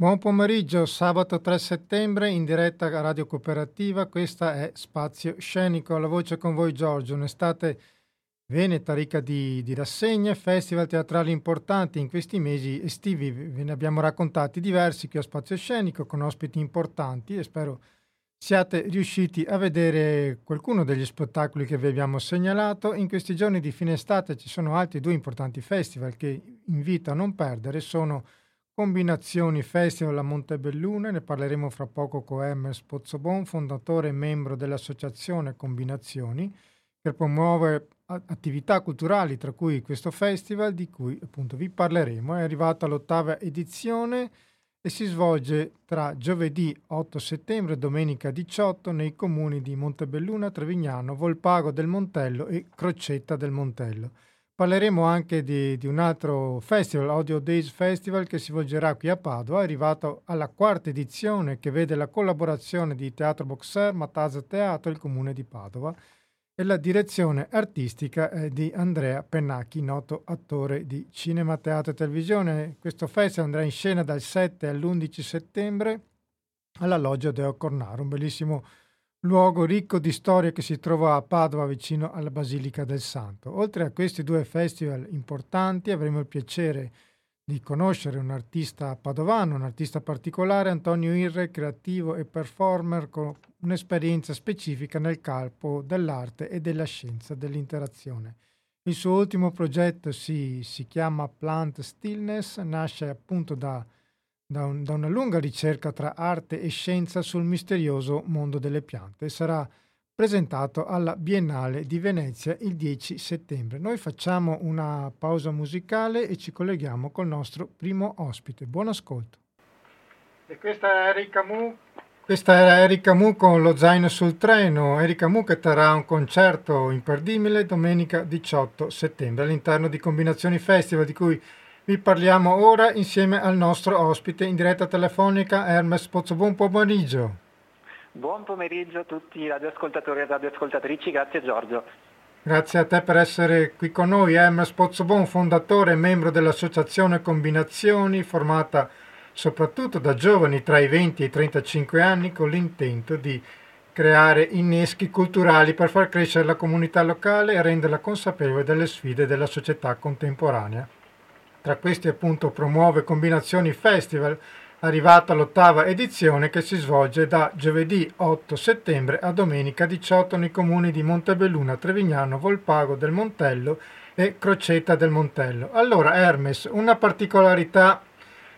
Buon pomeriggio, sabato 3 settembre in diretta a Radio Cooperativa, questa è Spazio Scenico, alla voce con voi Giorgio, un'estate veneta ricca di, di rassegne, festival teatrali importanti, in questi mesi estivi ve ne abbiamo raccontati diversi. Qui a Spazio Scenico con ospiti importanti e spero siate riusciti a vedere qualcuno degli spettacoli che vi abbiamo segnalato. In questi giorni di fine estate ci sono altri due importanti festival che invito a non perdere, sono Combinazioni Festival a Montebelluna, ne parleremo fra poco con Hermes Pozzobon, fondatore e membro dell'associazione Combinazioni, che promuove attività culturali, tra cui questo festival di cui appunto vi parleremo. È arrivata l'ottava edizione e si svolge tra giovedì 8 settembre e domenica 18 nei comuni di Montebelluna, Trevignano, Volpago del Montello e Crocetta del Montello. Parleremo anche di, di, un altro festival, Audio Days Festival, che si svolgerà qui a Padova, è arrivato alla quarta edizione che vede la collaborazione di Teatro Boxer, Matasa Teatro e il Comune di Padova e la direzione artistica è di Andrea Pennacchi, noto attore di cinema, teatro e televisione. Questo festival andrà in scena dal 7 all'11 settembre alla Loggia Deo Cornaro, un bellissimo luogo ricco di storie che si trova a Padova vicino alla Basilica del Santo. Oltre a questi due festival importanti avremo il piacere di conoscere un artista padovano, un artista particolare, Antonio Irre, creativo e performer con un'esperienza specifica nel campo dell'arte e della scienza dell'interazione. Il suo ultimo progetto si, si chiama Plant Stillness, nasce appunto da da, un, da, una lunga ricerca tra arte e scienza sul misterioso mondo delle piante e sarà presentato alla Biennale di Venezia il 10 settembre. Noi facciamo una pausa musicale e ci colleghiamo col nostro primo ospite. Buon ascolto. E questa è Erika Mu. Questa era Erika Mu con lo zaino sul treno. Erika Mu che terrà un concerto imperdibile domenica 18 settembre all'interno di Combinazioni Festival di cui vi parliamo ora insieme al nostro ospite in diretta telefonica Hermes Pozzo. Buon pomeriggio. Buon pomeriggio a tutti i radioascoltatori e radioascoltatrici, grazie Giorgio. Grazie a te per essere qui con noi. Hermes Pozzobon, fondatore e membro dell'associazione Combinazioni, formata soprattutto da giovani tra i 20 e i 35 anni con l'intento di creare inneschi culturali per far crescere la comunità locale e renderla consapevole delle sfide della società contemporanea. Tra questi appunto promuove Combinazioni Festival, arrivata all'ottava edizione che si svolge da giovedì 8 settembre a domenica 18 nei comuni di Montebelluna, Trevignano, Volpago del Montello e Crocetta del Montello. Allora Hermes, una particolarità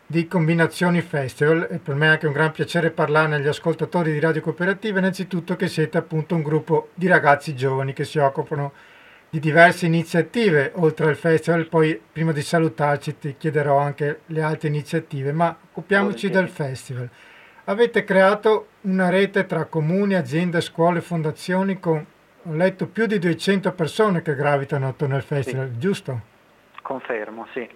di Combinazioni Festival e per me è anche un gran piacere parlare agli ascoltatori di Radio Cooperativa, innanzitutto che siete appunto un gruppo di ragazzi giovani che si occupano di di diverse iniziative oltre al festival, poi prima di salutarci ti chiederò anche le altre iniziative, ma occupiamoci del festival. Avete creato una rete tra comuni, aziende, scuole, fondazioni con, ho letto, più di 200 persone che gravitano attorno al festival, sì. giusto? Confermo, sì.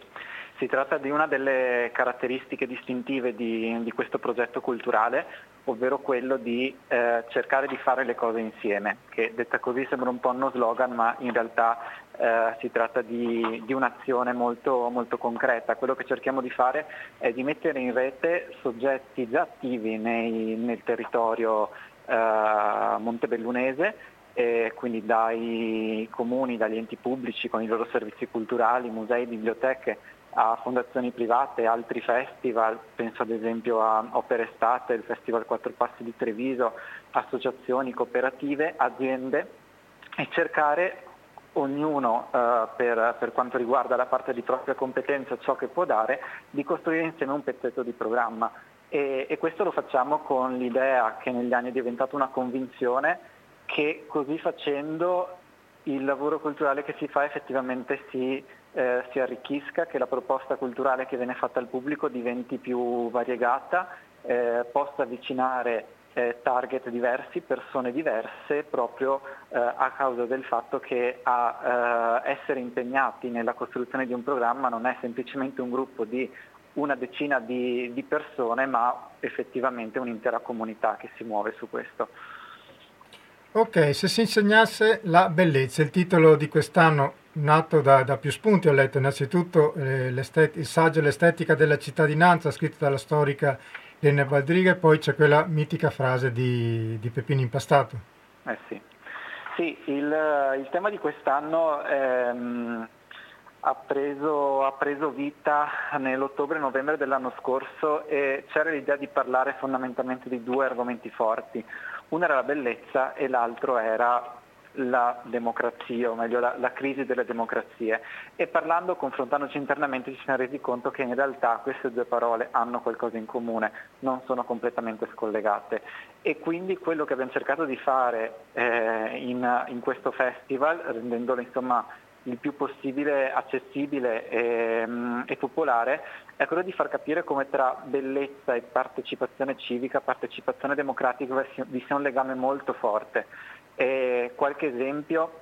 Si tratta di una delle caratteristiche distintive di, di questo progetto culturale, ovvero quello di eh, cercare di fare le cose insieme, che detta così sembra un po' uno slogan, ma in realtà eh, si tratta di, di un'azione molto, molto, concreta. Quello che cerchiamo di fare è di mettere in rete soggetti già attivi nei, nel territorio eh, montebellunese quindi dai comuni, dagli enti pubblici con i loro servizi culturali, musei, biblioteche, a fondazioni private, altri festival, penso ad esempio a Opera Estate, il Festival Quattro Passi di Treviso, associazioni, cooperative, aziende e cercare ognuno eh, per, per, quanto riguarda la parte di propria competenza, ciò che può dare, di costruire insieme un pezzetto di programma. E, e questo lo facciamo con l'idea che negli anni è diventata una convinzione che così facendo il lavoro culturale che si fa effettivamente si eh, si arricchisca, che la proposta culturale che viene fatta al pubblico diventi più variegata, eh, possa avvicinare eh, target diversi, persone diverse, proprio eh, a causa del fatto che a eh, essere impegnati nella costruzione di un programma non è semplicemente un gruppo di una decina di, di persone, ma effettivamente un'intera comunità che si muove su questo. Ok, se si insegnasse la bellezza, il titolo di quest'anno nato da, da, più spunti, ho letto innanzitutto eh, il saggio L'estetica della cittadinanza, scritto dalla storica Lene Baldriga, e poi c'è quella mitica frase di, di Peppino Impastato. Eh sì, sì il, il tema di quest'anno ehm, ha, preso, ha preso vita nell'ottobre-novembre dell'anno scorso e c'era l'idea di parlare fondamentalmente di due argomenti forti. Uno era la bellezza e l'altro era la democrazia, o meglio la, la, crisi delle democrazie. E parlando, confrontandoci internamente, ci siamo resi conto che in realtà queste due parole hanno qualcosa in comune, non sono completamente scollegate. E quindi quello che abbiamo cercato di fare eh, in, in, questo festival, rendendolo insomma il più possibile accessibile e, mm, e, popolare è quello di far capire come tra bellezza e partecipazione civica, partecipazione democratica vi sia un legame molto forte. E qualche esempio,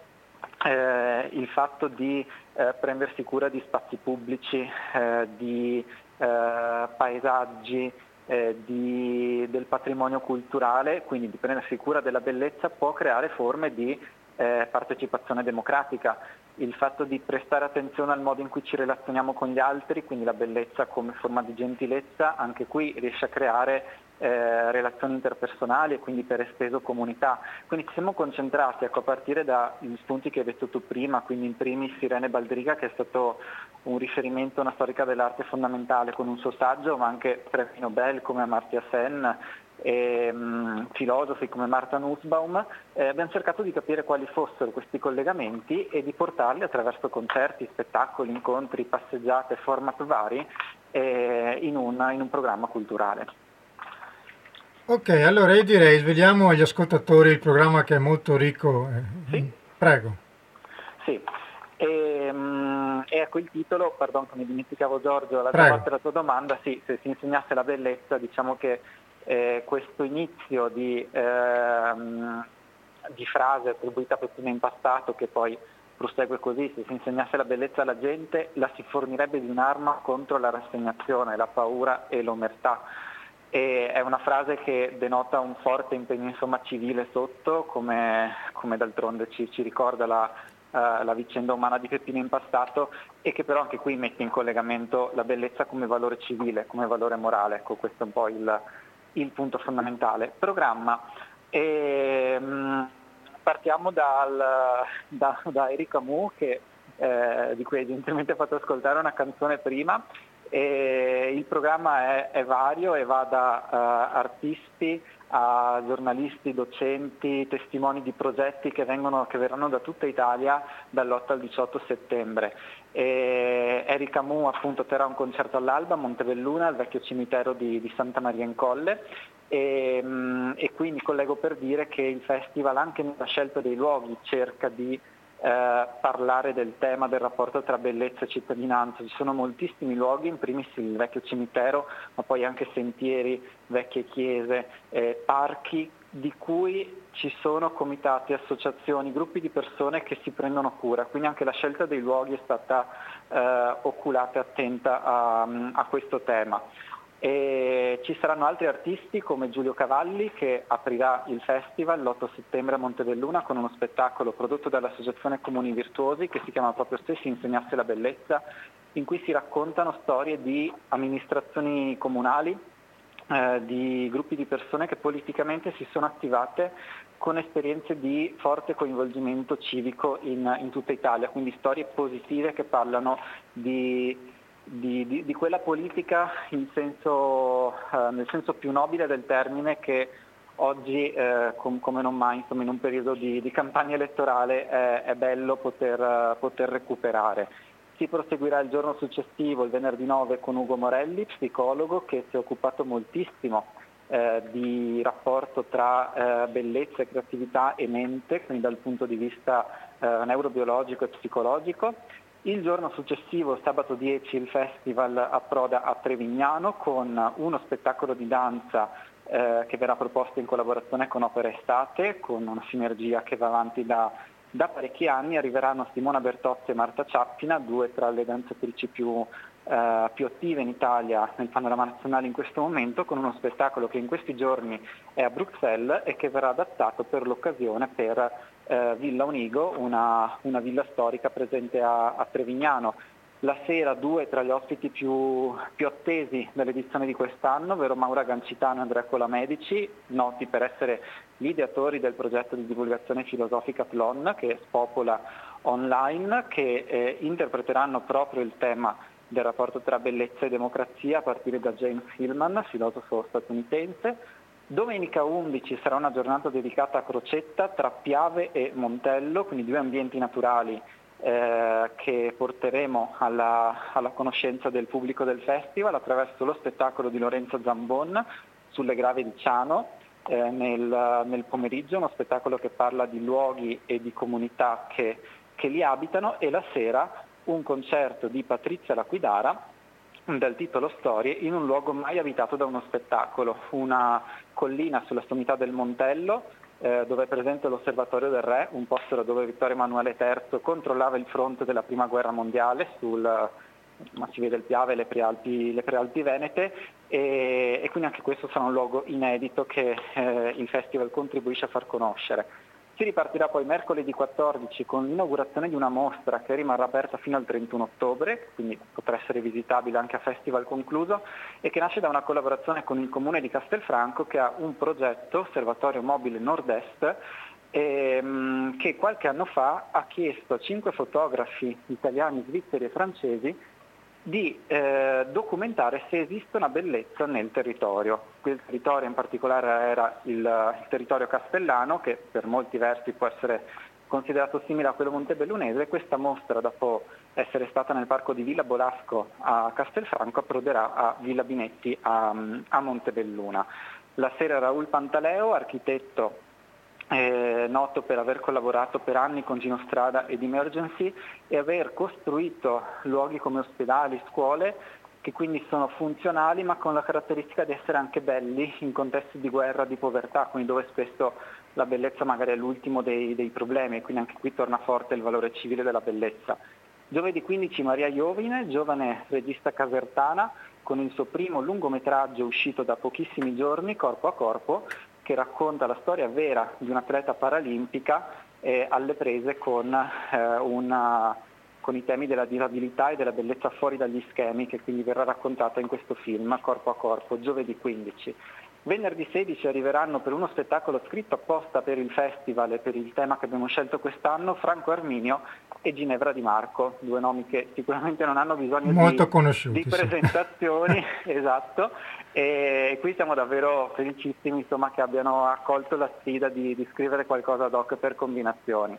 eh, il fatto di eh, prendersi cura di spazi pubblici, eh, di eh, paesaggi, eh, di, del patrimonio culturale, quindi di prendersi cura della bellezza, può creare forme di eh, partecipazione democratica. Il fatto di prestare attenzione al modo in cui ci relazioniamo con gli altri, quindi la bellezza come forma di gentilezza, anche qui riesce a creare eh, relazioni interpersonali e quindi per esteso comunità. Quindi ci siamo concentrati ecco, a partire dagli spunti che hai detto tu prima, quindi in primis Irene Baldriga che è stato un riferimento a una storica dell'arte fondamentale con un suo saggio, ma anche premi Nobel come Amartya Sen, e, um, filosofi come Martha Nussbaum, eh, abbiamo cercato di capire quali fossero questi collegamenti e di portarli attraverso concerti, spettacoli, incontri, passeggiate, format vari eh, in, una, in un programma culturale. Ok, allora io direi sveliamo agli ascoltatori il programma che è molto ricco. Eh, sì? Prego. Sì, e, um, ecco il titolo, pardon che mi dimenticavo Giorgio, la parte della tua domanda, sì, se si insegnasse la bellezza diciamo che eh, questo inizio di, ehm, di, frase attribuita a Peppino Impastato che poi prosegue così, se si insegnasse la bellezza alla gente la si fornirebbe di un'arma contro la rassegnazione, la paura e l'omertà. E è una frase che denota un forte impegno insomma, civile sotto, come, come d'altronde ci, ci ricorda la, uh, la, vicenda umana di Peppino Impastato e che però anche qui mette in collegamento la bellezza come valore civile, come valore morale. Ecco, questo è un po' il, il punto fondamentale. Programma. E, ehm, mh, partiamo dal, da, da Eric Amu, che, eh, di cui hai gentilmente fatto ascoltare una canzone prima. E il programma è, è vario e va da uh, artisti a giornalisti, docenti, testimoni di progetti che, vengono, che verranno da tutta Italia dall'8 al 18 settembre. E Erika Mu appunto terrà un concerto all'alba a Montevelluna, al vecchio cimitero di, di Santa Maria in Colle e, e qui mi collego per dire che il festival anche nella scelta dei luoghi cerca di eh, parlare del tema del rapporto tra bellezza e cittadinanza. Ci sono moltissimi luoghi, in primis il vecchio cimitero, ma poi anche sentieri, vecchie chiese, eh, parchi di cui ci sono comitati, associazioni, gruppi di persone che si prendono cura, quindi anche la scelta dei luoghi è stata eh, oculata e attenta a, a questo tema. E ci saranno altri artisti come Giulio Cavalli che aprirà il festival l'8 settembre a Montebelluna con uno spettacolo prodotto dall'Associazione Comuni Virtuosi che si chiama proprio Se si insegnasse la bellezza, in cui si raccontano storie di amministrazioni comunali, eh, di gruppi di persone che politicamente si sono attivate con esperienze di forte coinvolgimento civico in, in tutta Italia, quindi storie positive che parlano di di, di, di quella politica senso, eh, nel senso più nobile del termine che oggi, eh, com, come non mai, insomma, in un periodo di, di campagna elettorale è, è bello poter, poter, recuperare. Si proseguirà il giorno successivo, il venerdì 9, con Ugo Morelli, psicologo che si è occupato moltissimo eh, di rapporto tra eh, bellezza, creatività e mente, quindi dal punto di vista eh, neurobiologico e psicologico. Il giorno successivo, sabato 10, il festival approda a Trevignano con uno spettacolo di danza eh, che verrà proposto in collaborazione con Opera Estate, con una sinergia che va avanti da, da parecchi anni. Arriveranno Simona Bertozzi e Marta Ciappina, due tra le danzatrici più, eh, più attive in Italia nel panorama nazionale in questo momento, con uno spettacolo che in questi giorni è a Bruxelles e che verrà adattato per l'occasione per eh, Villa Unigo, una, una, villa storica presente a, a, Trevignano. La sera due tra gli ospiti più, più attesi dell'edizione di quest'anno, ovvero Maura Gancitano e Andrea Colamedici, noti per essere gli ideatori del progetto di divulgazione filosofica PLON che spopola online, che eh, interpreteranno proprio il tema del rapporto tra bellezza e democrazia a partire da James Hillman, filosofo statunitense. Domenica 11 sarà una giornata dedicata a Crocetta tra Piave e Montello, quindi due ambienti naturali eh, che porteremo alla, alla, conoscenza del pubblico del festival attraverso lo spettacolo di Lorenzo Zambon sulle grave di Ciano eh, nel, nel, pomeriggio, uno spettacolo che parla di luoghi e di comunità che, che li abitano e la sera un concerto di Patrizia Laquidara dal titolo Storie in un luogo mai abitato da uno spettacolo, una collina sulla sommità del Montello eh, dove è presente l'Osservatorio del Re, un posto dove Vittorio Emanuele III controllava il fronte della Prima Guerra Mondiale sul vede il Piave, le prealpi, le prealpi venete e, e, quindi anche questo sarà un luogo inedito che eh, il festival contribuisce a far conoscere. Si ripartirà poi mercoledì 14 con l'inaugurazione di una mostra che rimarrà aperta fino al 31 ottobre, quindi potrà essere visitabile anche a festival concluso, e che nasce da una collaborazione con il comune di Castelfranco che ha un progetto, Osservatorio Mobile Nord-Est, ehm, che qualche anno fa ha chiesto a cinque fotografi italiani, svizzeri e francesi di eh, documentare se esiste una bellezza nel territorio. Quel territorio in particolare era il, il, territorio castellano, che per molti versi può essere considerato simile a quello montebellunese. Questa mostra, dopo essere stata nel parco di Villa Bolasco a Castelfranco, approderà a Villa Binetti a, a Montebelluna. La sera Raul Pantaleo, architetto eh, noto per aver collaborato per anni con Gino Strada ed Emergency e aver costruito luoghi come ospedali, scuole che quindi sono funzionali ma con la caratteristica di essere anche belli in contesti di guerra, di povertà, quindi dove spesso la bellezza magari è l'ultimo dei, dei problemi e quindi anche qui torna forte il valore civile della bellezza. Giovedì 15 Maria Iovine, giovane regista casertana, con il suo primo lungometraggio uscito da pochissimi giorni, Corpo a Corpo, che racconta la storia vera di un'atleta paralimpica eh, alle prese con, eh, una, con, i temi della disabilità e della bellezza fuori dagli schemi, che quindi verrà raccontata in questo film Corpo a Corpo, giovedì 15. Venerdì 16 arriveranno per uno spettacolo scritto apposta per il festival e per il tema che abbiamo scelto quest'anno Franco Arminio e Ginevra Di Marco, due nomi che sicuramente non hanno bisogno di, di, presentazioni, sì. esatto, e qui siamo davvero felicissimi insomma, che abbiano accolto la sfida di, di scrivere qualcosa ad hoc per combinazioni.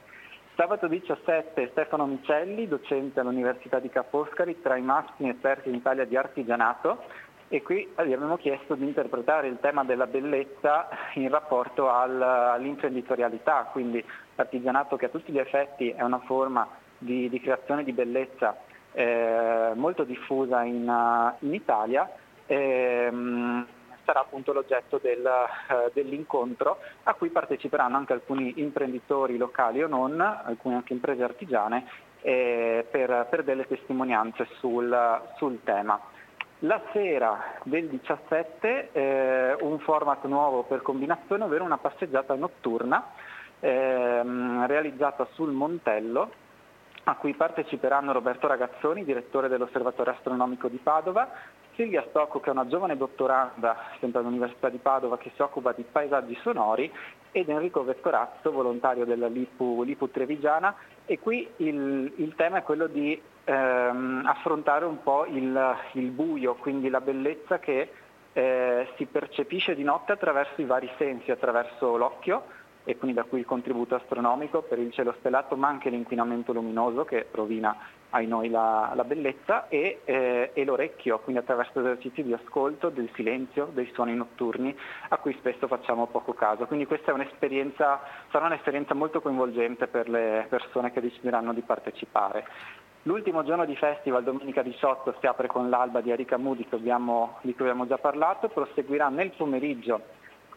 Sabato 17 Stefano Micelli, docente all'Università di Caposcari, tra i massimi esperti in Italia di artigianato, e qui gli abbiamo chiesto di interpretare il tema della bellezza in rapporto al, all'imprenditorialità, quindi l'artigianato che a tutti gli effetti è una forma di, di creazione di bellezza eh, molto diffusa in, in Italia, ehm, sarà appunto l'oggetto del, eh, dell'incontro a cui parteciperanno anche alcuni imprenditori locali o non, alcune anche imprese artigiane, eh, per, per, delle testimonianze sul, sul tema. La sera del 17 eh, un format nuovo per combinazione, ovvero una passeggiata notturna ehm, realizzata sul Montello, a cui parteciperanno Roberto Ragazzoni, direttore dell'Osservatorio Astronomico di Padova, Silvia Stocco che è una giovane dottoranda sempre all'Università di Padova che si occupa di paesaggi sonori ed Enrico Vescorazzo, volontario della Lipu, Lipu Trevigiana. E qui il, il tema è quello di ehm, affrontare un po' il, il, buio, quindi la bellezza che eh, si percepisce di notte attraverso i vari sensi, attraverso l'occhio e quindi da qui il contributo astronomico per il cielo stellato, ma anche l'inquinamento luminoso che rovina ai noi la, la bellezza e, eh, e, l'orecchio, quindi attraverso esercizi di ascolto, del silenzio, dei suoni notturni a cui spesso facciamo poco caso. Quindi questa un'esperienza, sarà un'esperienza molto coinvolgente per le persone che decideranno di partecipare. L'ultimo giorno di festival, domenica 18, si apre con l'alba di Erika Moody di cui abbiamo già parlato, proseguirà nel pomeriggio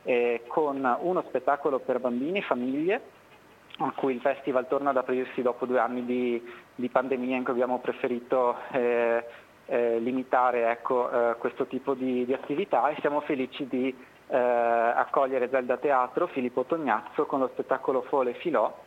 eh, con uno spettacolo per bambini e famiglie a cui il festival torna ad aprirsi dopo due anni di, di pandemia in cui abbiamo preferito eh, eh, limitare ecco, eh, questo tipo di, di, attività. E siamo felici di eh, accogliere Zelda Teatro, Filippo Tognazzo con lo spettacolo Fole Filò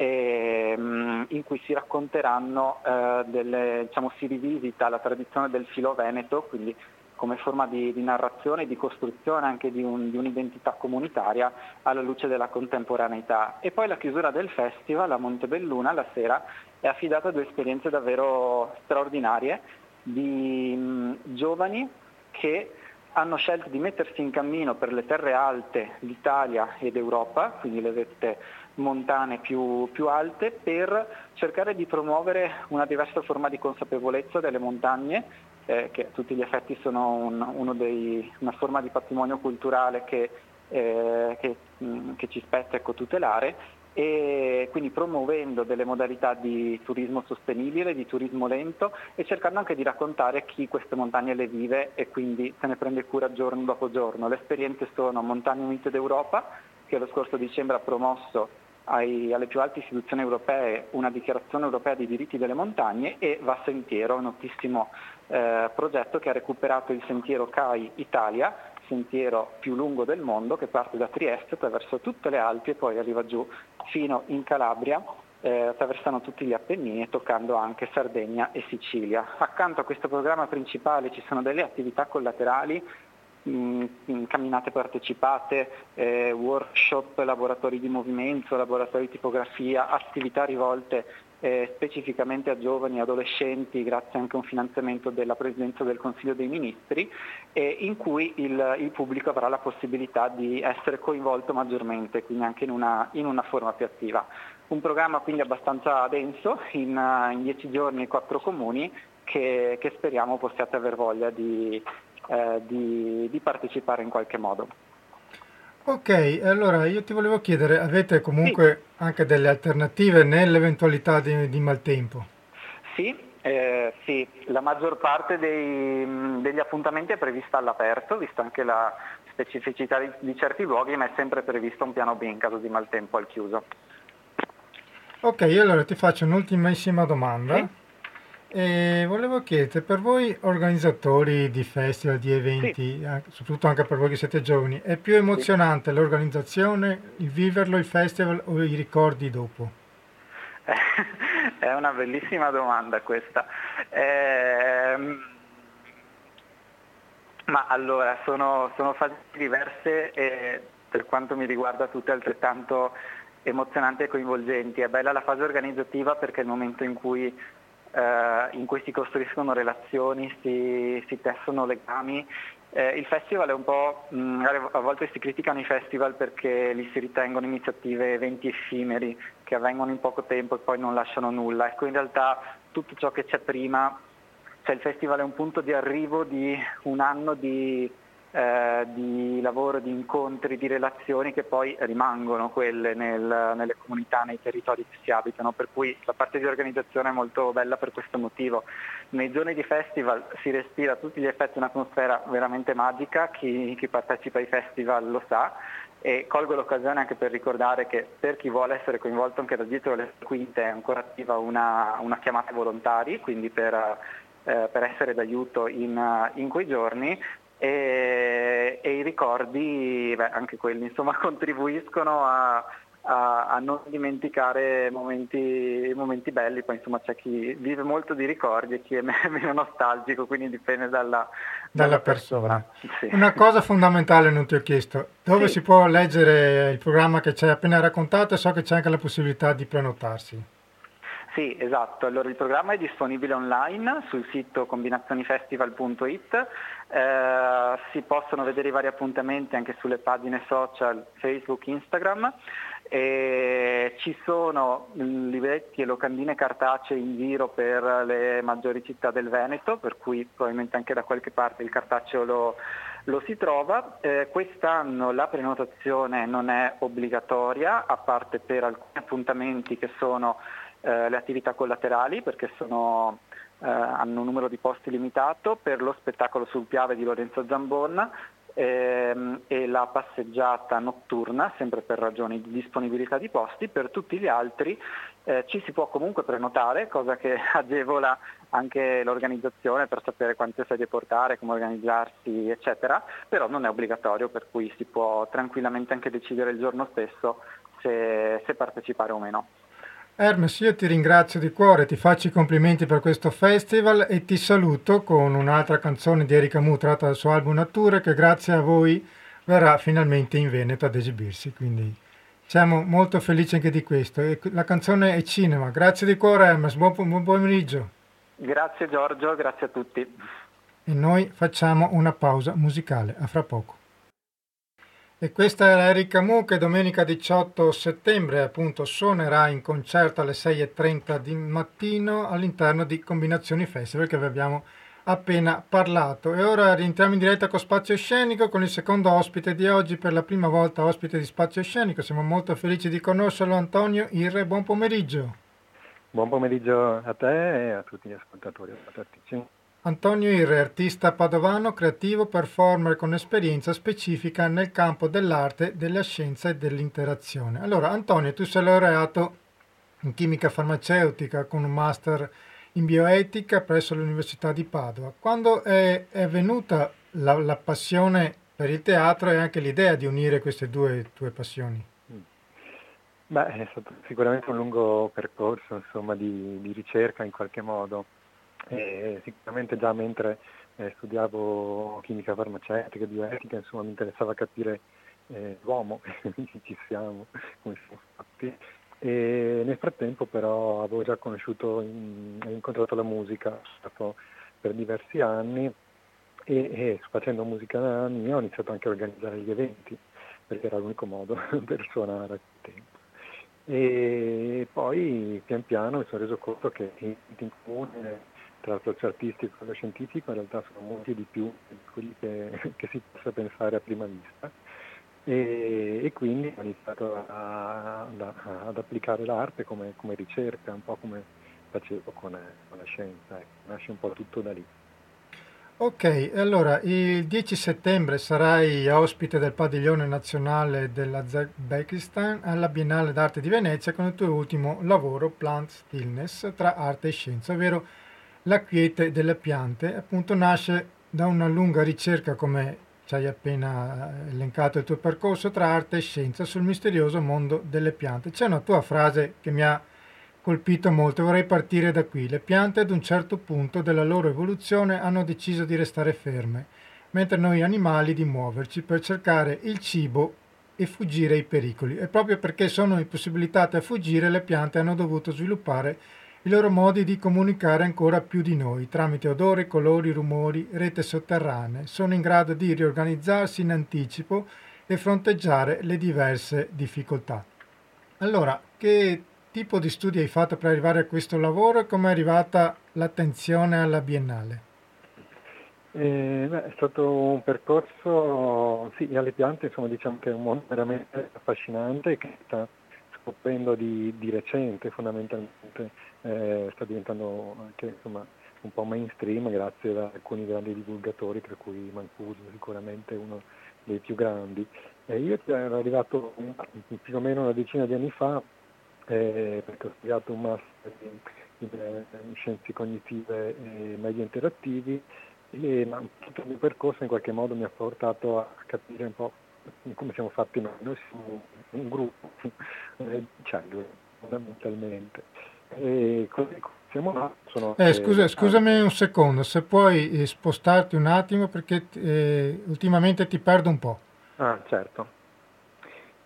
e, um, in cui si racconteranno, uh, delle, diciamo, si rivisita la tradizione del filo veneto, quindi come forma di, di narrazione e di costruzione anche di, un, di, un'identità comunitaria alla luce della contemporaneità. E poi la chiusura del festival a Montebelluna la sera è affidata a due esperienze davvero straordinarie di mh, giovani che hanno scelto di mettersi in cammino per le terre alte d'Italia ed Europa, quindi le vette montane più, più, alte, per cercare di promuovere una diversa forma di consapevolezza delle montagne eh, che a tutti gli effetti sono un, dei, una forma di patrimonio culturale che, eh, che, mh, mm, che ci spetta ecco, tutelare e quindi promuovendo delle modalità di turismo sostenibile, di turismo lento e cercando anche di raccontare chi queste montagne le vive e quindi se ne prende cura giorno dopo giorno. Le esperienze sono Montagne Unite d'Europa, che lo scorso dicembre ha promosso ai, alle più alte istituzioni europee una dichiarazione europea dei diritti delle montagne e Va Sentiero, un notissimo eh, progetto che ha recuperato il sentiero CAI Italia, sentiero più lungo del mondo che parte da Trieste attraverso tutte le Alpi e poi arriva giù fino in Calabria eh, attraversando tutti gli Appennini e toccando anche Sardegna e Sicilia. Accanto a questo programma principale ci sono delle attività collaterali camminate partecipate, eh, workshop, laboratori di movimento, laboratori di tipografia, attività rivolte eh, specificamente a giovani e adolescenti grazie anche a un finanziamento della Presidenza del Consiglio dei Ministri eh, in cui il, il, pubblico avrà la possibilità di essere coinvolto maggiormente, quindi anche in una, in una forma più attiva. Un programma quindi abbastanza denso, in, in dieci giorni quattro comuni, che, che speriamo possiate aver voglia di, eh, di, di partecipare in qualche modo. Ok, allora io ti volevo chiedere, avete comunque sì. anche delle alternative nell'eventualità di, di maltempo? Sì, eh, sì, la maggior parte dei, degli appuntamenti è prevista all'aperto, vista anche la specificità di, di, certi luoghi, ma è sempre previsto un piano B in caso di maltempo al chiuso. Ok, allora ti faccio un'ultimissima domanda. Sì? E volevo chiedere, per voi organizzatori di festival, di eventi, sì. anche, soprattutto anche per voi che siete giovani, è più emozionante sì. l'organizzazione, il viverlo, il festival o i ricordi dopo? è una bellissima domanda questa. Eh, ma allora, sono, sono fasi diverse e per quanto mi riguarda tutte altrettanto emozionanti e coinvolgenti. È bella la fase organizzativa perché è il momento in cui eh, in cui si costruiscono relazioni, si, si tessono legami. Eh, il festival è un po', mh, mm, a volte si criticano i festival perché li si ritengono iniziative, eventi effimeri che avvengono in poco tempo e poi non lasciano nulla. Ecco, in realtà tutto ciò che c'è prima, cioè il festival è un punto di arrivo di un anno di eh, di lavoro, di incontri, di relazioni che poi rimangono quelle nel, nelle comunità, nei territori che si abitano, per cui la parte di organizzazione è molto bella per questo motivo. Nei giorni di festival si respira a tutti gli effetti un'atmosfera veramente magica, chi, chi partecipa ai festival lo sa. E colgo l'occasione anche per ricordare che per chi vuole essere coinvolto anche da dietro le quinte è ancora attiva una, una chiamata volontari, quindi per, eh, per essere d'aiuto in, in quei giorni e, e i ricordi, beh, anche quelli insomma, contribuiscono a, a, a, non dimenticare momenti, momenti, belli, poi insomma c'è chi vive molto di ricordi e chi è meno nostalgico, quindi dipende dalla, dalla, persona. persona. Sì. Una cosa fondamentale non ti ho chiesto, dove sì. si può leggere il programma che ci hai appena raccontato e so che c'è anche la possibilità di prenotarsi. Sì, esatto. Allora il programma è disponibile online sul sito combinazionifestival.it, eh, si possono vedere i vari appuntamenti anche sulle pagine social Facebook, Instagram. E ci sono libretti e locandine cartacee in giro per le maggiori città del Veneto, per cui probabilmente anche da qualche parte il cartaceo lo, lo si trova. Eh, quest'anno la prenotazione non è obbligatoria, a parte per alcuni appuntamenti che sono le attività collaterali perché sono, eh, hanno un numero di posti limitato, per lo spettacolo sul Piave di Lorenzo Zambon ehm, e la passeggiata notturna, sempre per ragioni di disponibilità di posti, per tutti gli altri eh, ci si può comunque prenotare, cosa che agevola anche l'organizzazione per sapere quante sedie portare, come organizzarsi, eccetera, però non è obbligatorio, per cui si può tranquillamente anche decidere il giorno stesso se, se partecipare o meno. Hermes, io ti ringrazio di cuore, ti faccio i complimenti per questo festival e ti saluto con un'altra canzone di Erika Mu tratta dal suo album Nature che grazie a voi verrà finalmente in Veneto ad esibirsi. Quindi siamo molto felici anche di questo. La canzone è Cinema. Grazie di cuore Hermes, buon, buon pomeriggio. Grazie Giorgio, grazie a tutti. E noi facciamo una pausa musicale. A fra poco. E questa era Erika Mu che domenica 18 settembre appunto suonerà in concerto alle 6.30 di mattino all'interno di Combinazioni Festival che vi abbiamo appena parlato. E ora rientriamo in diretta con Spazio Scenico con il secondo ospite di oggi, per la prima volta ospite di Spazio Scenico. Siamo molto felici di conoscerlo, Antonio Irre. Buon pomeriggio. Buon pomeriggio a te e a tutti gli ascoltatori e ascoltatrici. Antonio Irre, artista padovano, creativo, performer con esperienza specifica nel campo dell'arte, della scienza e dell'interazione. Allora, Antonio, tu sei laureato in chimica farmaceutica con un master in bioetica presso l'Università di Padova. Quando è, è venuta la, la, passione per il teatro e anche l'idea di unire queste due tue passioni? Beh, è stato sicuramente un lungo percorso insomma, di, di ricerca in qualche modo e sicuramente già mentre eh, studiavo chimica farmaceutica, bioetica, insomma mi interessava capire eh, l'uomo, ci siamo, come siamo fatti. E nel frattempo però avevo già conosciuto e incontrato la musica, per diversi anni e, e facendo musica mia ho iniziato anche a organizzare gli eventi, perché era l'unico modo per suonare a quel tempo. E poi pian piano mi sono reso conto che in comune tra l'approccio artistico e quello scientifico in realtà sono molti di più di quelli che, che si possa pensare a prima vista e, e quindi ho iniziato a, a, ad applicare l'arte come, come, ricerca, un po' come facevo con, con la scienza, ecco. nasce un po' tutto da lì. Ok, allora il 10 settembre sarai ospite del padiglione nazionale dell'Azerbaikistan alla Biennale d'Arte di Venezia con il tuo ultimo lavoro Plant Stillness tra arte e scienza, ovvero la quiete delle piante appunto nasce da una lunga ricerca, come ci hai appena elencato il tuo percorso, tra arte e scienza sul misterioso mondo delle piante. C'è una tua frase che mi ha colpito molto, vorrei partire da qui. Le piante ad un certo punto della loro evoluzione hanno deciso di restare ferme, mentre noi animali di muoverci per cercare il cibo e fuggire ai pericoli. E proprio perché sono impossibilitate a fuggire, le piante hanno dovuto sviluppare i loro modi di comunicare ancora più di noi, tramite odori, colori, rumori, rete sotterranee, sono in grado di riorganizzarsi in anticipo e fronteggiare le diverse difficoltà. Allora, che tipo di studi hai fatto per arrivare a questo lavoro e come è arrivata l'attenzione alla Biennale? Eh, beh, è stato un percorso, sì, alle piante insomma diciamo che è un mondo veramente affascinante che sta scoprendo di, di recente fondamentalmente eh, sta diventando anche insomma, un po' mainstream grazie ad alcuni grandi divulgatori, tra cui Mancuso sicuramente uno dei più grandi. Eh, io ero arrivato più o meno una decina di anni fa eh, perché ho studiato un master in, in, in eh, scienze cognitive e media interattivi e ma, tutto il mio percorso in qualche modo mi ha portato a capire un po' come siamo fatti noi. Noi siamo un gruppo di cellule fondamentalmente e così siamo là. Sono eh, scusa, scusami un secondo, se puoi eh, spostarti un attimo perché eh, ultimamente ti perdo un po'. Ah, certo.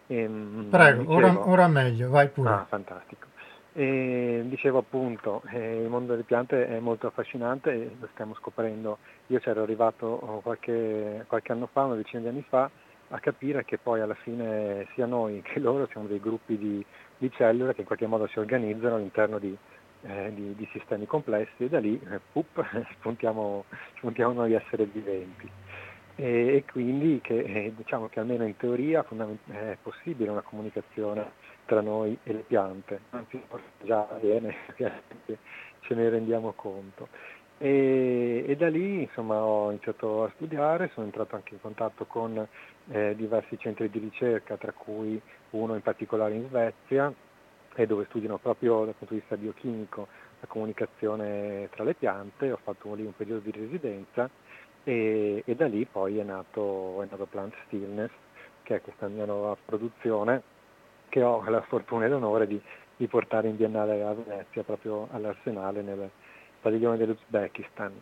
Ehm, Prego, ora, ora, meglio, vai pure. Ah, fantastico. E dicevo appunto, eh, il mondo delle piante è molto affascinante e lo stiamo scoprendo. Io c'ero arrivato oh, qualche, qualche anno fa, una decina di anni fa, a capire che poi alla fine sia noi che loro siamo dei gruppi di, di cellule che in qualche modo si organizzano all'interno di, eh, di, di sistemi complessi e da lì eh, pup, spuntiamo, spuntiamo noi esseri viventi. E, e quindi che, eh, diciamo che almeno in teoria è possibile una comunicazione tra noi e le piante, anzi già avviene, ce ne rendiamo conto. E, e, da lì insomma, ho iniziato a studiare, sono entrato anche in contatto con eh, diversi centri di ricerca, tra cui uno in particolare in Svezia, e dove studiano proprio dal punto di vista biochimico la comunicazione tra le piante, ho fatto lì un periodo di residenza e, e da lì poi è nato, è nato Plant Stillness, che è questa mia nuova produzione che ho la fortuna e l'onore di, di portare in Biennale a Venezia, proprio all'Arsenale, nel padiglione dell'Uzbekistan.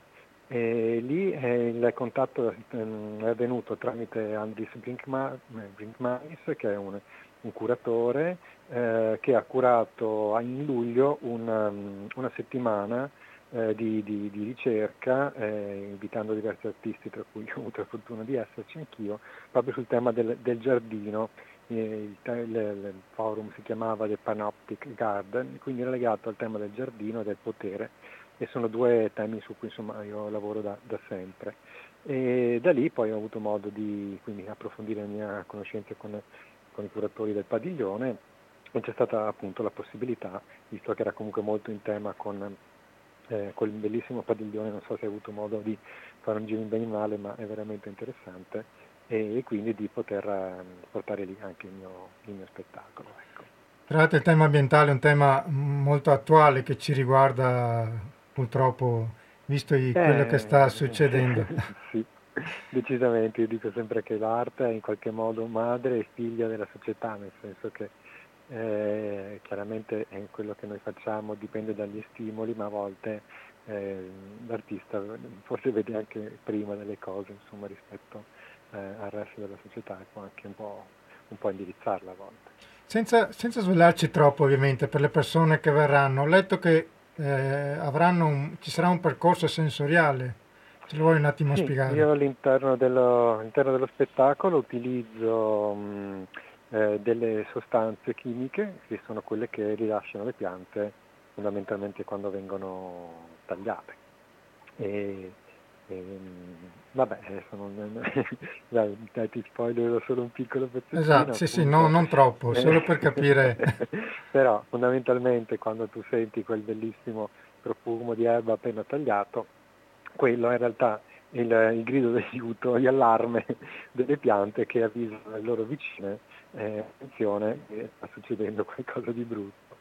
E lì eh, il contatto ehm, è avvenuto tramite Andris Brinkmanis, che è un, un curatore eh, che ha curato in luglio una, um, una settimana eh, di, di, di, ricerca, eh, invitando diversi artisti, tra cui ho avuto la fortuna di esserci anch'io, proprio sul tema del, del giardino. Il, il, il, forum si chiamava The Panoptic Garden, quindi era legato al tema del giardino e del potere e sono due temi su cui insomma, io lavoro da, da, sempre. E da lì poi ho avuto modo di quindi, approfondire la mia conoscenza con, con i curatori del padiglione e c'è stata appunto la possibilità, visto che era comunque molto in tema con eh, quel bellissimo padiglione, non so se hai avuto modo di fare un giro in Biennale, ma è veramente interessante, e, e quindi di poter eh, portare lì anche il mio, il mio spettacolo. Ecco. Tra l'altro il tema ambientale è un tema molto attuale che ci riguarda purtroppo, visto eh, quello che sta succedendo. sì, decisamente, io dico sempre che l'arte è in qualche modo madre e figlia della società, nel senso che eh, chiaramente quello che noi facciamo dipende dagli stimoli, ma a volte eh, l'artista forse vede anche prima delle cose insomma, rispetto eh, al resto della società e può anche un po', un po indirizzarla a volte. Senza, senza, svelarci troppo ovviamente per le persone che verranno, ho letto che eh, un, ci sarà un percorso sensoriale, ce lo vuoi un attimo sì, spiegare? Io all'interno dello, all'interno dello spettacolo utilizzo... Mh, eh, delle sostanze chimiche che sono quelle che rilasciano le piante fondamentalmente quando vengono tagliate. E, e, vabbè, sono, dai, dai, ti spoilerò solo un piccolo pezzettino. Esatto, sì, sì, no, non troppo, solo per capire. Però fondamentalmente quando tu senti quel bellissimo profumo di erba appena tagliato, quello in realtà il, il grido d'aiuto, di allarme delle piante che avvisano le loro vicine, eh, attenzione, che sta succedendo qualcosa di brutto.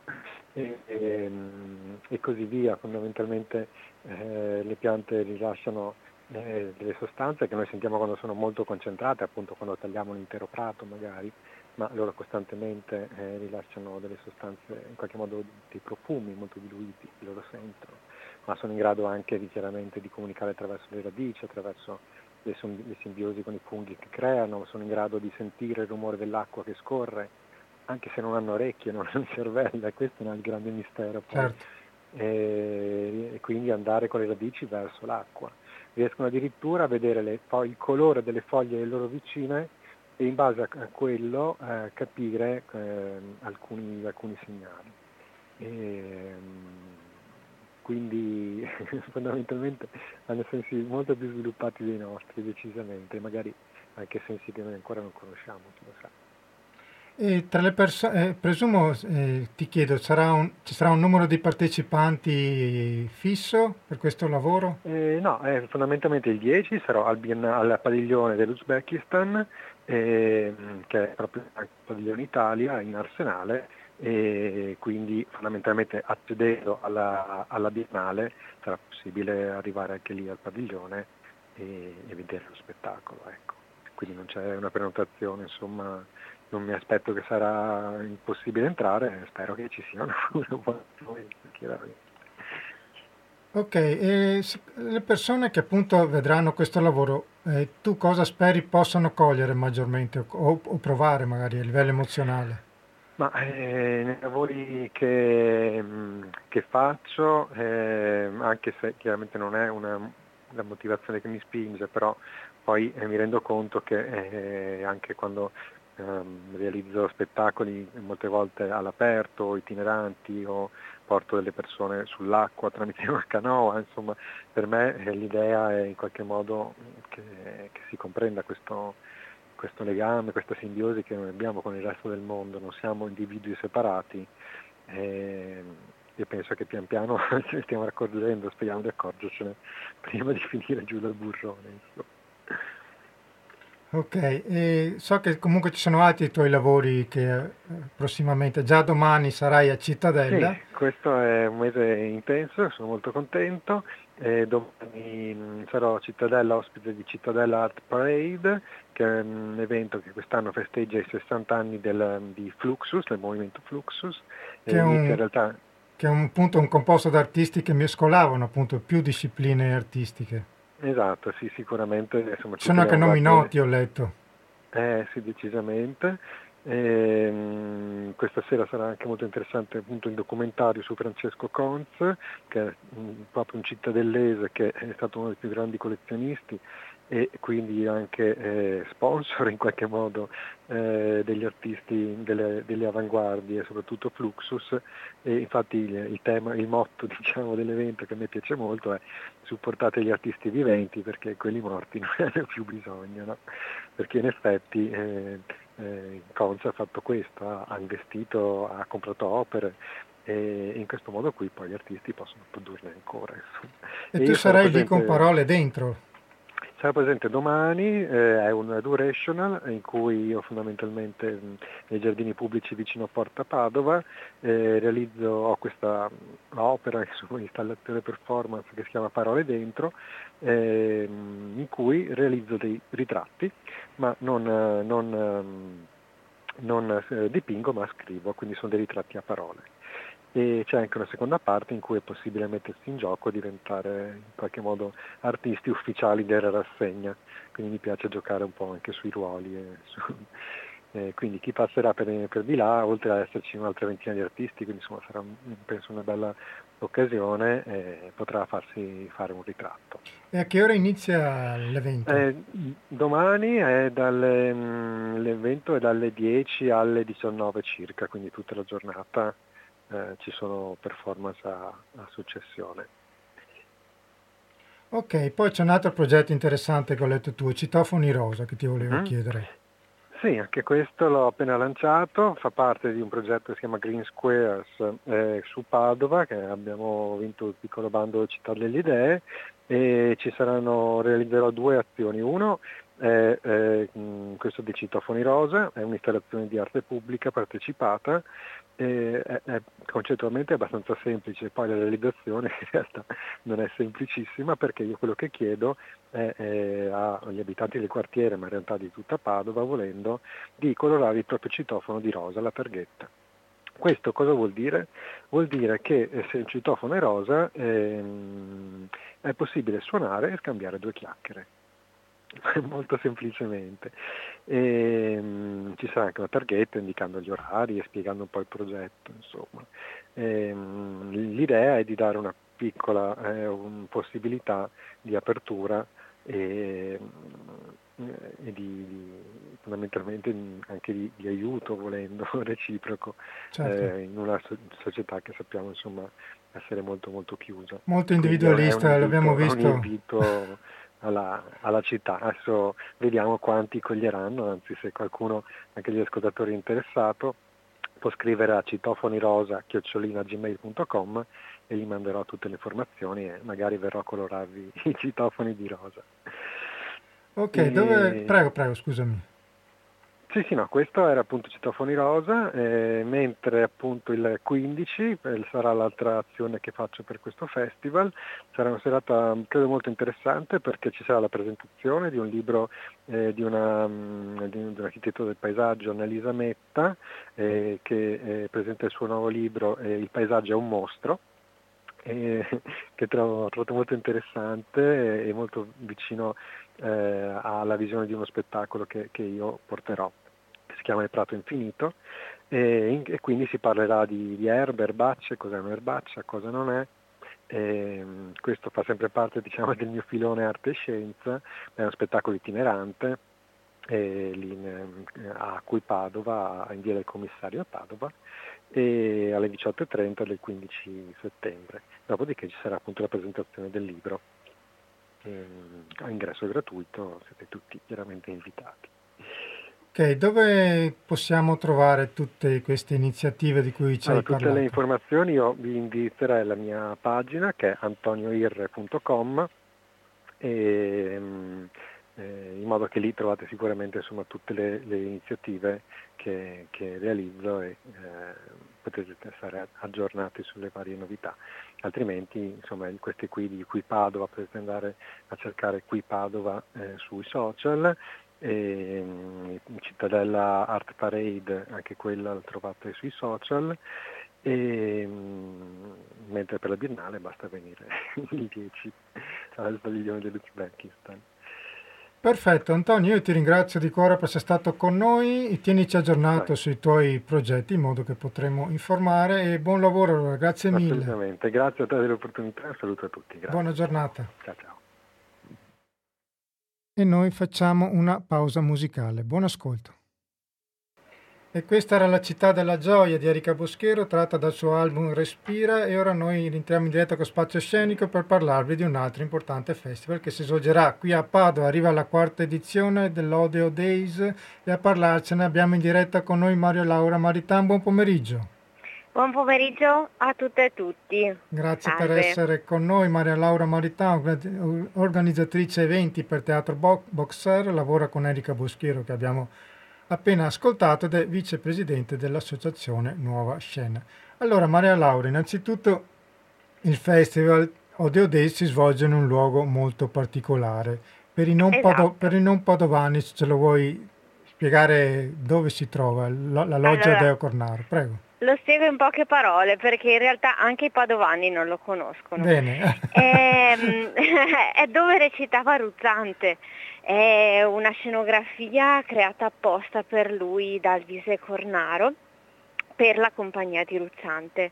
E, e, ehm, e così via, fondamentalmente eh, le piante rilasciano eh, delle sostanze che noi sentiamo quando sono molto concentrate, appunto quando tagliamo un intero prato magari, ma loro costantemente eh, rilasciano delle sostanze, in qualche modo dei profumi molto diluiti, che loro sentono ma sono in grado anche di, chiaramente di comunicare attraverso le radici, attraverso le, le simbiosi con i funghi che creano, sono in grado di sentire il rumore dell'acqua che scorre, anche se non hanno orecchie, non hanno cervello, e questo è il grande mistero. Certo. E, e, quindi andare con le radici verso l'acqua. Riescono addirittura a vedere le, il colore delle foglie delle loro vicine e in base a, a quello eh, capire eh, alcuni, alcuni, segnali. E, ehm, quindi fondamentalmente hanno sensi molto più sviluppati dei nostri decisamente, magari anche sensi che noi ancora non conosciamo, chi lo sa. E tra le persone, eh, presumo, eh, ti chiedo, sarà un, ci sarà un numero di partecipanti fisso per questo lavoro? Eh, no, fondamentalmente il 10 sarò al, al padiglione dell'Uzbekistan, ehm, che è proprio il padiglione Italia in Arsenale, e quindi fondamentalmente accedendo alla, alla Biennale sarà possibile arrivare anche lì al padiglione e, e vedere lo spettacolo. Ecco. Quindi non c'è una prenotazione, insomma non mi aspetto che sarà impossibile entrare, spero che ci sia una, buona affluenza chiaramente. Ok, e le persone che appunto vedranno questo lavoro, eh, tu cosa speri possano cogliere maggiormente o, o provare magari a livello emozionale? Ma eh, nei lavori che, che faccio, eh, anche se chiaramente non è una, la motivazione che mi spinge, però poi eh, mi rendo conto che eh, anche quando ehm, realizzo spettacoli molte volte all'aperto, itineranti o porto delle persone sull'acqua tramite una canoa, insomma per me eh, l'idea è in qualche modo che, che si comprenda questo, questo legame, questa simbiosi che noi abbiamo con il resto del mondo, non siamo individui separati. E io penso che pian piano ce ne stiamo accorgendo, speriamo di accorgercene prima di finire giù dal burrone. Insomma. Ok, e so che comunque ci sono altri tuoi lavori che eh, prossimamente, già domani sarai a Cittadella. Sì, questo è un mese intenso, sono molto contento E domani mm, sarò a Cittadella ospite di Cittadella Art Parade, che è un evento che quest'anno festeggia i 60 anni del, di Fluxus, del movimento Fluxus. Che è, un, realtà... che è un, appunto, un composto di artisti che mescolavano appunto più discipline artistiche. Esatto, sì, sicuramente. Insomma, Sono anche nomi noti, ho letto. Eh sì, decisamente. E, um, questa sera sarà anche molto interessante appunto il documentario su Francesco Conz, che è um, proprio un cittadellese che è stato uno dei più grandi collezionisti e quindi anche eh, sponsor in qualche modo eh, degli artisti delle, delle, avanguardie, soprattutto Fluxus e infatti il, il, tema, il motto diciamo, dell'evento che a me piace molto è supportate gli artisti viventi perché quelli morti non ne hanno più bisogno, no? perché in effetti eh, eh, Conza ha fatto questo, ha, ha investito, ha comprato opere, e in questo modo qui poi gli artisti possono produrne ancora. E, e tu sarai presente... lì con parole dentro? Sarà presente domani, eh, è un durational in cui io fondamentalmente nei giardini pubblici vicino a Porta Padova eh, realizzo, ho questa opera, installazione performance che si chiama Parole Dentro, eh, in cui realizzo dei ritratti, ma non, non, non eh, dipingo ma scrivo, quindi sono dei ritratti a parole e c'è anche una seconda parte in cui è possibile mettersi in gioco e diventare in qualche modo artisti ufficiali della rassegna, quindi mi piace giocare un po' anche sui ruoli. E su, e quindi chi passerà per, per, di là, oltre ad esserci un'altra ventina di artisti, quindi insomma sarà penso una bella occasione, eh, potrà farsi fare un ritratto. E a che ora inizia l'evento? Eh, domani è dalle, mh, l'evento è dalle 10 alle 19 circa, quindi tutta la giornata eh, ci sono performance a, a, successione. Ok, poi c'è un altro progetto interessante che ho letto tu, Citofoni Rosa, che ti volevo mm. chiedere. Sì, anche questo l'ho appena lanciato, fa parte di un progetto che si chiama Green Squares eh, su Padova, che abbiamo vinto il piccolo bando Città delle Idee e ci saranno, realizzerò due azioni. Uno è, è questo di Citofoni Rosa, è un'installazione di arte pubblica partecipata è, è, concettualmente abbastanza semplice, poi la realizzazione in realtà non è semplicissima perché io quello che chiedo è, è agli abitanti del quartiere, ma in realtà di tutta Padova, volendo, di colorare il proprio citofono di rosa, la targhetta. Questo cosa vuol dire? Vuol dire che eh, se il citofono è rosa ehm, è possibile suonare e scambiare due chiacchiere. molto semplicemente. E, um, ci sarà anche una targhetta indicando gli orari e spiegando un po' il progetto. E, um, l'idea è di dare una piccola eh, un possibilità di apertura e, e di, di, fondamentalmente anche di, di, aiuto volendo reciproco certo. eh, in una società che sappiamo insomma essere molto molto chiusa. Molto individualista, l'abbiamo visto. Alla, alla, città. Adesso vediamo quanti coglieranno, anzi se qualcuno, anche gli ascoltatori interessato, può scrivere a citofonirosa.gmail.com e gli manderò tutte le informazioni e magari verrò a colorarvi i citofoni di rosa. Ok, e... dove... prego, prego, scusami. Sì, sì, no, questo era appunto Citofoni Rosa, eh, mentre appunto il 15 eh, sarà l'altra azione che faccio per questo festival, sarà una serata credo molto interessante perché ci sarà la presentazione di un libro eh, di, una, um, di, un architetto del paesaggio, Annalisa Metta, eh, che presenta il suo nuovo libro Il paesaggio è un mostro, che trovo, trovo, molto interessante e molto vicino eh, alla visione di uno spettacolo che, che io porterò si chiama Il Prato Infinito, e, e quindi si parlerà di, di erbe, erbacce, cos'è un'erbaccia, cosa non è. E, questo fa sempre parte diciamo, del mio filone arte e scienza, è uno spettacolo itinerante in, a cui Padova, in via del commissario a Padova, e alle 18.30 del 15 settembre. Dopodiché ci sarà appunto la presentazione del libro. a ingresso gratuito, siete tutti chiaramente invitati. Ok, dove possiamo trovare tutte queste iniziative di cui ci allora, hai parlato? Tutte le informazioni io vi indirizzerei alla mia pagina che è antonioirre.com e, eh, in modo che lì trovate sicuramente insomma, tutte le, le iniziative che, che, realizzo e eh, potete stare aggiornati sulle varie novità. Altrimenti insomma, queste qui di Qui Padova potete andare a cercare Qui Padova eh, sui social e, mm, Cittadella Art Parade, anche quella la trovate sui social e, mm, mentre per la Biennale basta venire il 10 al padiglione dell'Uzbekistan. Perfetto, Antonio, io ti ringrazio di cuore per essere stato con noi, tienici aggiornato Vai. sui tuoi progetti in modo che potremo informare e buon lavoro, grazie mille. Assolutamente, grazie a te dell'opportunità, saluto a tutti. Grazie. Buona giornata. Ciao ciao. E noi facciamo una pausa musicale. Buon ascolto. E questa era La città della gioia di Erika Boschero, tratta dal suo album Respira e ora noi entriamo in diretta con Spazio Scenico per parlarvi di un altro importante festival che si svolgerà qui a Padova, arriva la quarta edizione dell'Odeo Days e a parlarcene abbiamo in diretta con noi Mario Laura Maritan, buon pomeriggio. Buon pomeriggio a tutte e tutti. Grazie Salve. per essere con noi Maria Laura Maritan, organizzatrice eventi per Teatro Boxer, lavora con Erika Boschero che abbiamo appena ascoltato ed è vicepresidente dell'associazione Nuova Scena. Allora Maria Laura, innanzitutto il festival Odeo Day si svolge in un luogo molto particolare. Per i non, esatto. pado- per i non padovani ce lo vuoi spiegare dove si trova la, la loggia allora, Deo Cornaro? Prego. Lo spiego in poche parole perché in realtà anche i padovani non lo conoscono. Bene. È, ehm, è dove recitava Ruzzante. È una scenografia creata apposta per lui dal Vise Cornaro per la compagnia di Ruzzante.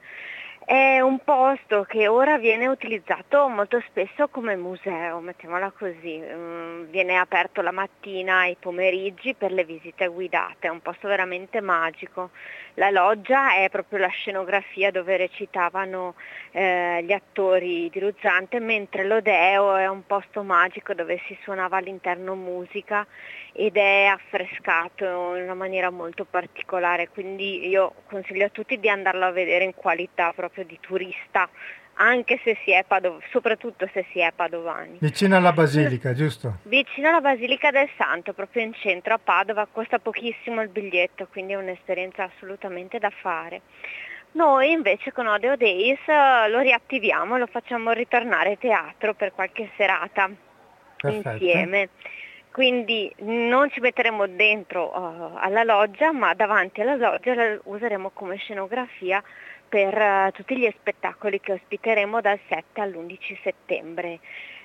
È un posto che ora viene utilizzato molto spesso come museo, mettiamola così, mm, viene aperto la mattina e i pomeriggi per le visite guidate, è un posto veramente magico. La loggia è proprio la scenografia dove recitavano eh, gli attori di Ruzzante, mentre l'Odeo è un posto magico dove si suonava all'interno musica ed è affrescato in una maniera molto particolare, quindi io consiglio a tutti di andarlo a vedere in qualità proprio di turista, anche se si è padov- soprattutto se si è padovani. Vicino alla Basilica, giusto? Vicino alla Basilica del Santo, proprio in centro a Padova, costa pochissimo il biglietto, quindi è un'esperienza assolutamente da fare. Noi invece con Odeo Days eh, lo riattiviamo, lo facciamo ritornare teatro per qualche serata Perfetto. insieme quindi non ci metteremo dentro uh, alla loggia, ma davanti alla loggia la useremo come scenografia per uh, tutti gli spettacoli che ospiteremo dal 7 all'11 settembre.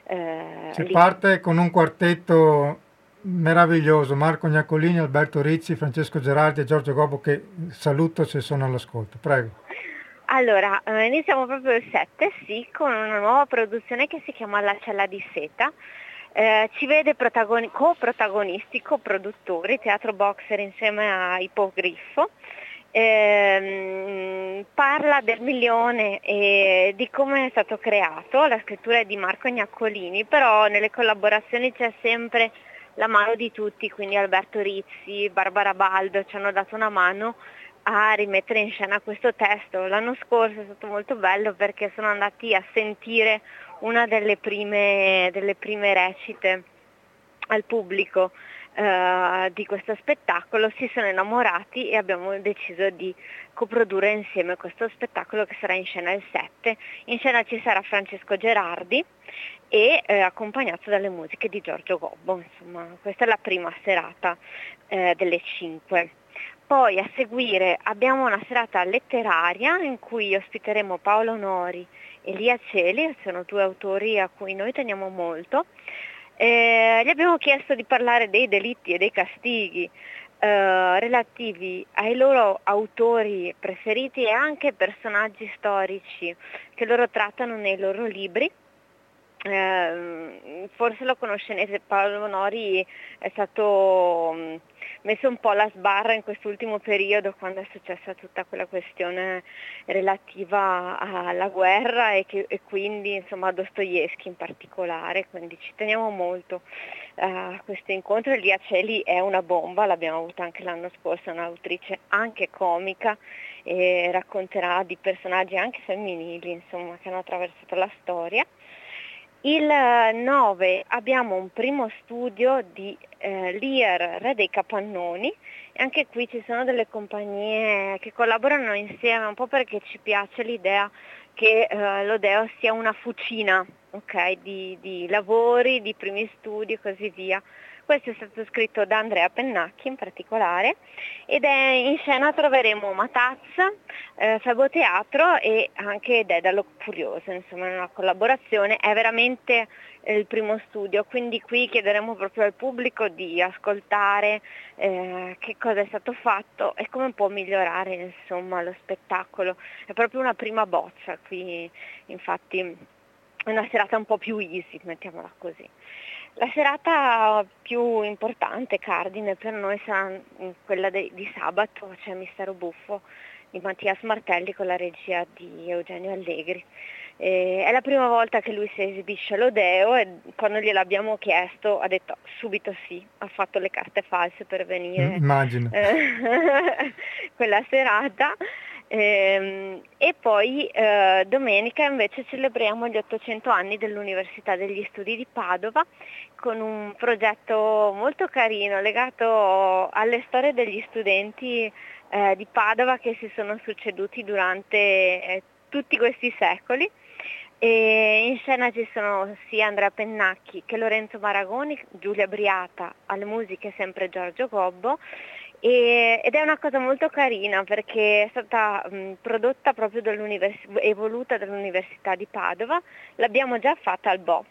Uh, si lì. parte con un quartetto meraviglioso, Marco Gnaccolini, Alberto Rizzi, Francesco Gerardi e Giorgio Gobbo che saluto se sono all'ascolto. Prego. Allora, iniziamo proprio il 7, sì, con una nuova produzione che si chiama La cella di seta eh, ci vede protagoni- co-protagonisti, co-produttori, Teatro Boxer insieme a Ipogriffo. Eh, parla del milione e di come è stato creato, la scrittura è di Marco Gnaccolini, però nelle collaborazioni c'è sempre la mano di tutti, quindi Alberto Rizzi, Barbara Baldo ci hanno dato una mano a rimettere in scena questo testo. L'anno scorso è stato molto bello perché sono andati a sentire una delle prime, delle prime recite al pubblico eh, di questo spettacolo, si sono innamorati e abbiamo deciso di coprodurre insieme questo spettacolo che sarà in scena il 7. In scena ci sarà Francesco Gerardi e eh, accompagnato dalle musiche di Giorgio Gobbo, insomma questa è la prima serata eh, delle 5. Poi a seguire abbiamo una serata letteraria in cui ospiteremo Paolo Nori Elia Celi, sono due autori a cui noi teniamo molto. Eh, gli abbiamo chiesto di parlare dei delitti e dei castighi eh, relativi ai loro autori preferiti e anche personaggi storici che loro trattano nei loro libri eh, forse lo conoscete, Paolo Nori è stato mm, messo un po' alla sbarra in quest'ultimo periodo quando è successa tutta quella questione relativa alla guerra e, che, e quindi insomma a Dostoevsky in particolare, quindi ci teniamo molto a questo incontro. Elia Celi è una bomba, l'abbiamo avuta anche l'anno scorso, è un'autrice anche comica e racconterà di personaggi anche femminili insomma, che hanno attraversato la storia Il 9 abbiamo un primo studio di eh, Lear Re dei Capannoni e anche qui ci sono delle compagnie che collaborano insieme un po' perché ci piace l'idea che eh, l'Odeo sia una fucina okay, di, di lavori, di primi studi e così via. Questo è stato scritto da Andrea Pennacchi in particolare ed è in scena troveremo Mataz, eh, Febo Teatro e anche Dedalo Furioso, insomma è una collaborazione, è veramente eh, il primo studio, quindi qui chiederemo proprio al pubblico di ascoltare eh, che cosa è stato fatto e come può migliorare insomma, lo spettacolo. È proprio una prima bozza qui, infatti è una serata un po' più easy, mettiamola così. La serata più importante, cardine, per noi sarà quella de- di sabato, c'è cioè Mistero Buffo di Mattias Martelli con la regia di Eugenio Allegri. E è la prima volta che lui si esibisce all'Odeo e quando gliel'abbiamo chiesto ha detto subito sì, ha fatto le carte false per venire Immagino. quella serata. Ehm, e poi eh, domenica invece celebriamo gli 800 anni dell'Università degli Studi di Padova con un progetto molto carino legato alle storie degli studenti eh, di Padova che si sono succeduti durante eh, tutti questi secoli. E in scena ci sono sia Andrea Pennacchi che Lorenzo Maragoni, Giulia Briata, alle musiche sempre Giorgio Gobbo e, ed è una cosa molto carina perché è stata mh, prodotta proprio e voluta dall'Università di Padova, l'abbiamo già fatta al Bo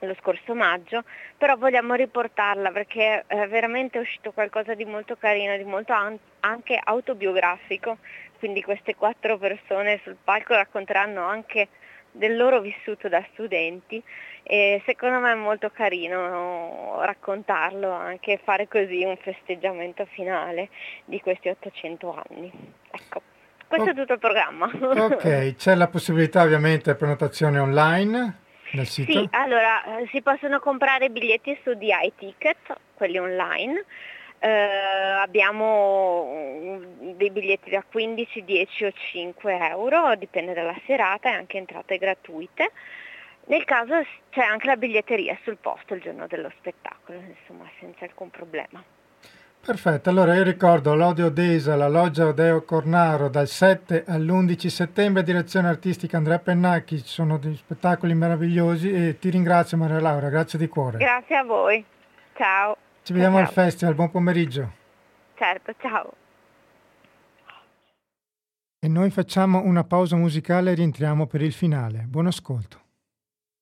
lo scorso maggio, però vogliamo riportarla perché è veramente uscito qualcosa di molto carino, di molto an- anche autobiografico, quindi queste quattro persone sul palco racconteranno anche del loro vissuto da studenti e secondo me è molto carino raccontarlo, anche fare così un festeggiamento finale di questi 800 anni. Ecco, questo oh, è tutto il programma. Ok, c'è la possibilità ovviamente di prenotazione online nel sito? Sì, allora si possono comprare biglietti su DI Ticket, quelli online. Eh, abbiamo dei biglietti da 15, 10 o 5 euro, dipende dalla serata e anche entrate gratuite. Nel caso c'è anche la biglietteria sul posto il giorno dello spettacolo, insomma senza alcun problema. Perfetto, allora io ricordo l'Odio Desa, la Loggia Odeo Cornaro dal 7 all'11 settembre, direzione artistica Andrea Pennacchi, ci sono degli spettacoli meravigliosi e ti ringrazio Maria Laura, grazie di cuore. Grazie a voi, ciao. Ci vediamo ciao. al festival, buon pomeriggio. Certo, ciao. E noi facciamo una pausa musicale e rientriamo per il finale. Buon ascolto.